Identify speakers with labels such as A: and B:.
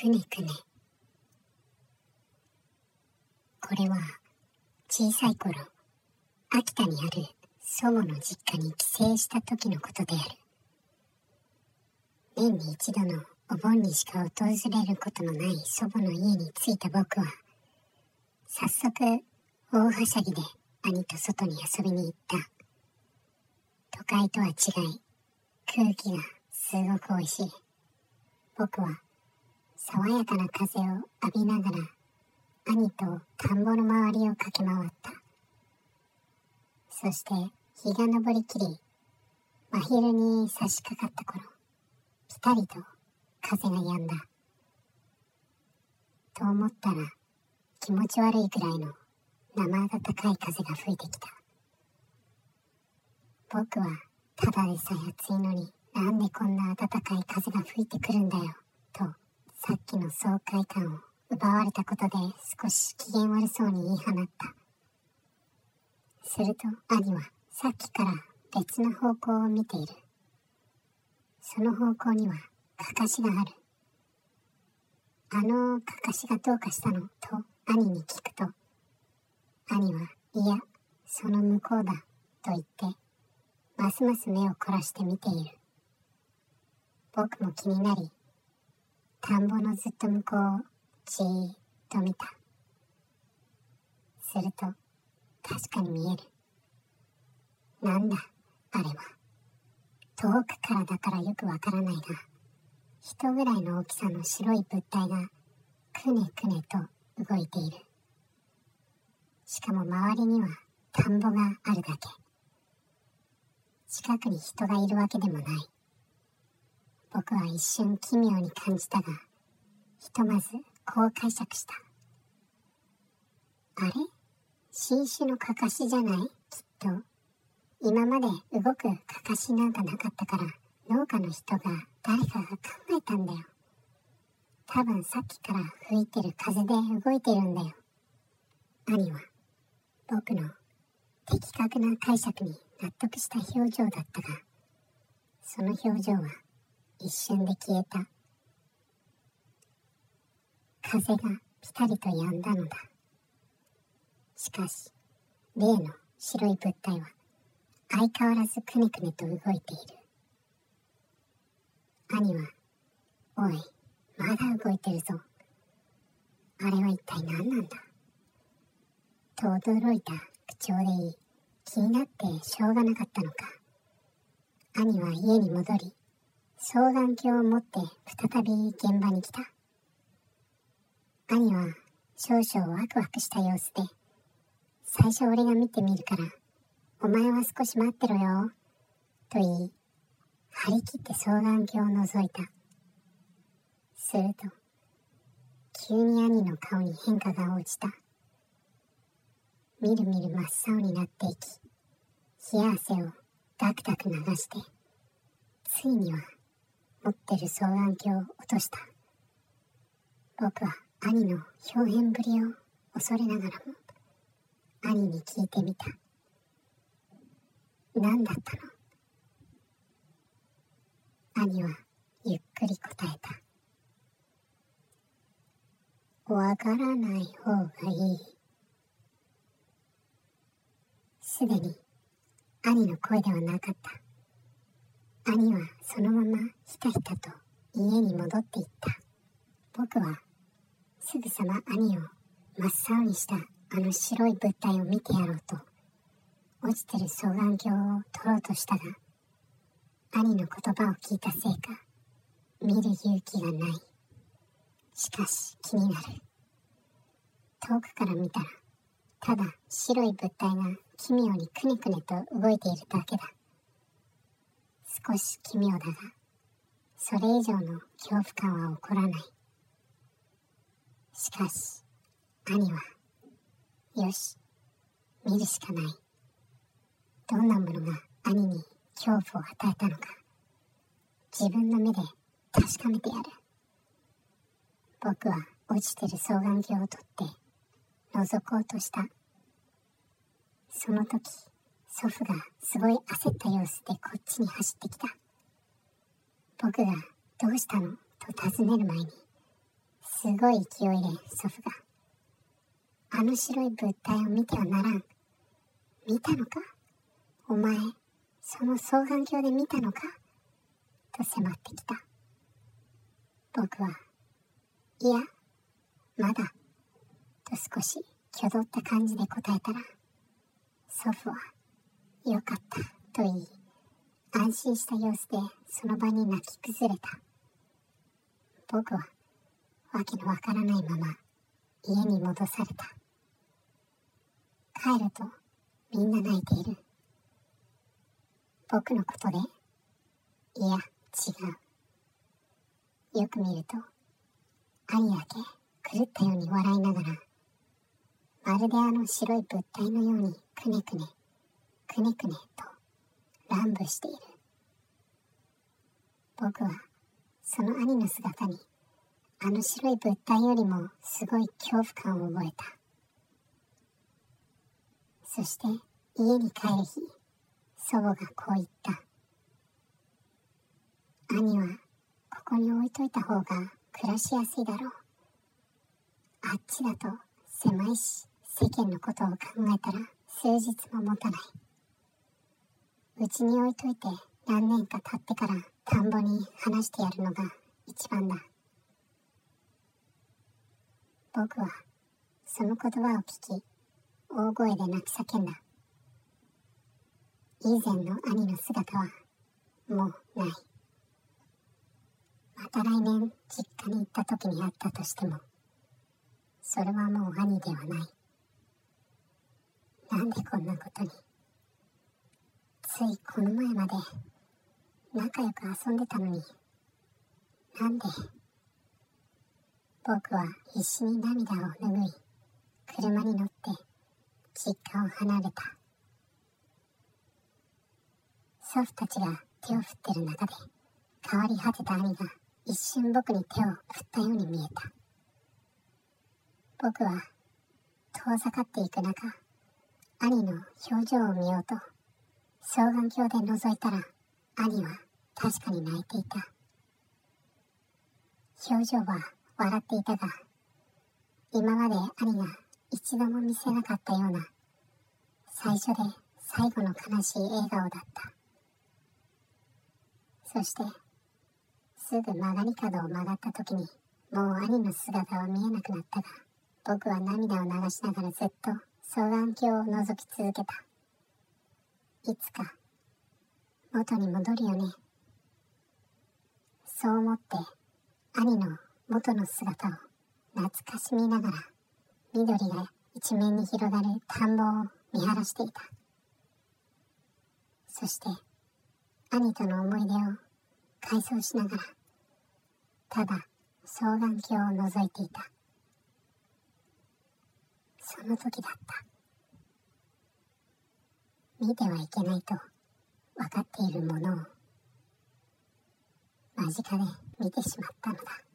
A: くねくねこれは小さい頃秋田にある祖母の実家に帰省した時のことである。年に一度のお盆にしか訪れることのない祖母の家に着いた僕は早速大はしゃぎで兄と外に遊びに行った。都会とは違い空気がすごく美味しい。僕は爽やかな風を浴びながら兄と田んぼの周りを駆け回った。そして日が昇りきり真昼に差し掛かった頃ぴたりと風が止んだ。と思ったら気持ち悪いくらいの生暖かい風が吹いてきた。僕はただでさえ暑いのになんでこんな暖かい風が吹いてくるんだよとさっきの爽快感を奪われたことで少し機嫌悪そうに言い放った。すると兄はさっきから別の方向を見ている。その方向にはかかしがある。あのかかしがどうかしたのと兄に聞くと兄はいやその向こうだと言ってますます目を凝らして見ている。僕も気になり田んぼのずっと向こうをじーっと見た。すると確かに見える。なんだあれは。遠くからだからよくわからないが人ぐらいの大きさの白い物体がくねくねと動いている。しかも周りには田んぼがあるだけ。近くに人がいるわけでもない。僕は一瞬奇妙に感じたがひとまずこう解釈した。あれ？新種のかかしじゃない？きっと。今まで動くかかしなんかなかったから農家の人が誰かが考えたんだよ。多分さっきから吹いてる風で動いてるんだよ。兄は僕の的確な解釈に納得した表情だったがその表情は一瞬で消えた。風がぴたりと止んだのだ。しかし例の白い物体は相変わらずくねくねと動いている。兄は「おいまだ動いてるぞ。あれは一体何なんだ?」と驚いた口調で言い気になってしょうがなかったのか。兄は家に戻り双眼鏡を持って再び現場に来た。兄は少々ワクワクした様子で最初俺が見てみるからお前は少し待ってろよと言い張り切って双眼鏡を覗いた。すると急に兄の顔に変化が応じた。みるみる真っ青になっていき冷や汗をダクダク流してついには持ってる双眼鏡を落とした。僕は兄の表現ぶりを恐れながらも兄に聞いてみた。何だったの？兄はゆっくり答えた。わからない方がいい。すでに兄の声ではなかった。兄はそのままひたひたと家に戻っていった。僕はすぐさま兄を真っ青にしたあの白い物体を見てやろうと落ちてる双眼鏡を取ろうとしたが兄の言葉を聞いたせいか見る勇気がない。しかし気になる。遠くから見たらただ白い物体が奇妙にくねくねと動いているだけだ。少し奇妙だがそれ以上の恐怖感は起こらない。しかし兄はよし見るしかない。どんなものが兄に恐怖を与えたのか自分の目で確かめてやる。僕は落ちてる双眼鏡を取って覗こうとした。その時祖父がすごい焦った様子でこっちに走ってきた僕が「どうしたの?」と尋ねる前にすごい勢いで祖父が、あの白い物体を見てはならん。見たのか？お前、その双眼鏡で見たのか？と迫ってきた。僕は、いや、まだ、と少し挙動った感じで答えたら、祖父は、よかった、と言い、安心した様子でその場に泣き崩れた。僕は、わけのわからないまま、家に戻された。帰ると、みんな泣いている。僕のことで？いや、違う。よく見ると、兄だけ狂ったように笑いながら、まるであの白い物体のようにくねくね、くねくねと乱舞している。僕は、その兄の姿に、あの白い物体よりもすごい恐怖感を覚えた。そして、家に帰る日、祖母がこう言った。兄は、ここに置いといた方が暮らしやすいだろう。あっちだと狭いし、世間のことを考えたら数日も持たない。うちに置いといて何年か経ってから田んぼに話してやるのが一番だ。僕はその言葉を聞き、大声で泣き叫んだ。以前の兄の姿はもうない。また来年実家に行った時に会ったとしても、それはもう兄ではない。なんでこんなことに。ついこの前まで仲良く遊んでたのに、なんで僕は必死に涙を拭い、車に乗って実家を離れた。祖父たちが手を振ってる中で、変わり果てた兄が一瞬僕に手を振ったように見えた。僕は遠ざかっていく中、兄の表情を見ようと、双眼鏡で覗いたら、兄は確かに泣いていた。表情は笑っていたが、今まで兄が一度も見せなかったような、最初で最後の悲しい笑顔だった。そして、すぐ曲がり角を曲がった時に、もう兄の姿は見えなくなったが、僕は涙を流しながらずっと双眼鏡を覗き続けた。いつか、元に戻るよね。そう思って、兄の元の姿を懐かしみながら、緑が一面に広がる田んぼを見晴らしていた。そして、兄との思い出を回想しながら、ただ双眼鏡を覗いていた。その時だった。見てはいけないと分かっているものを間近で見てしまったのだ。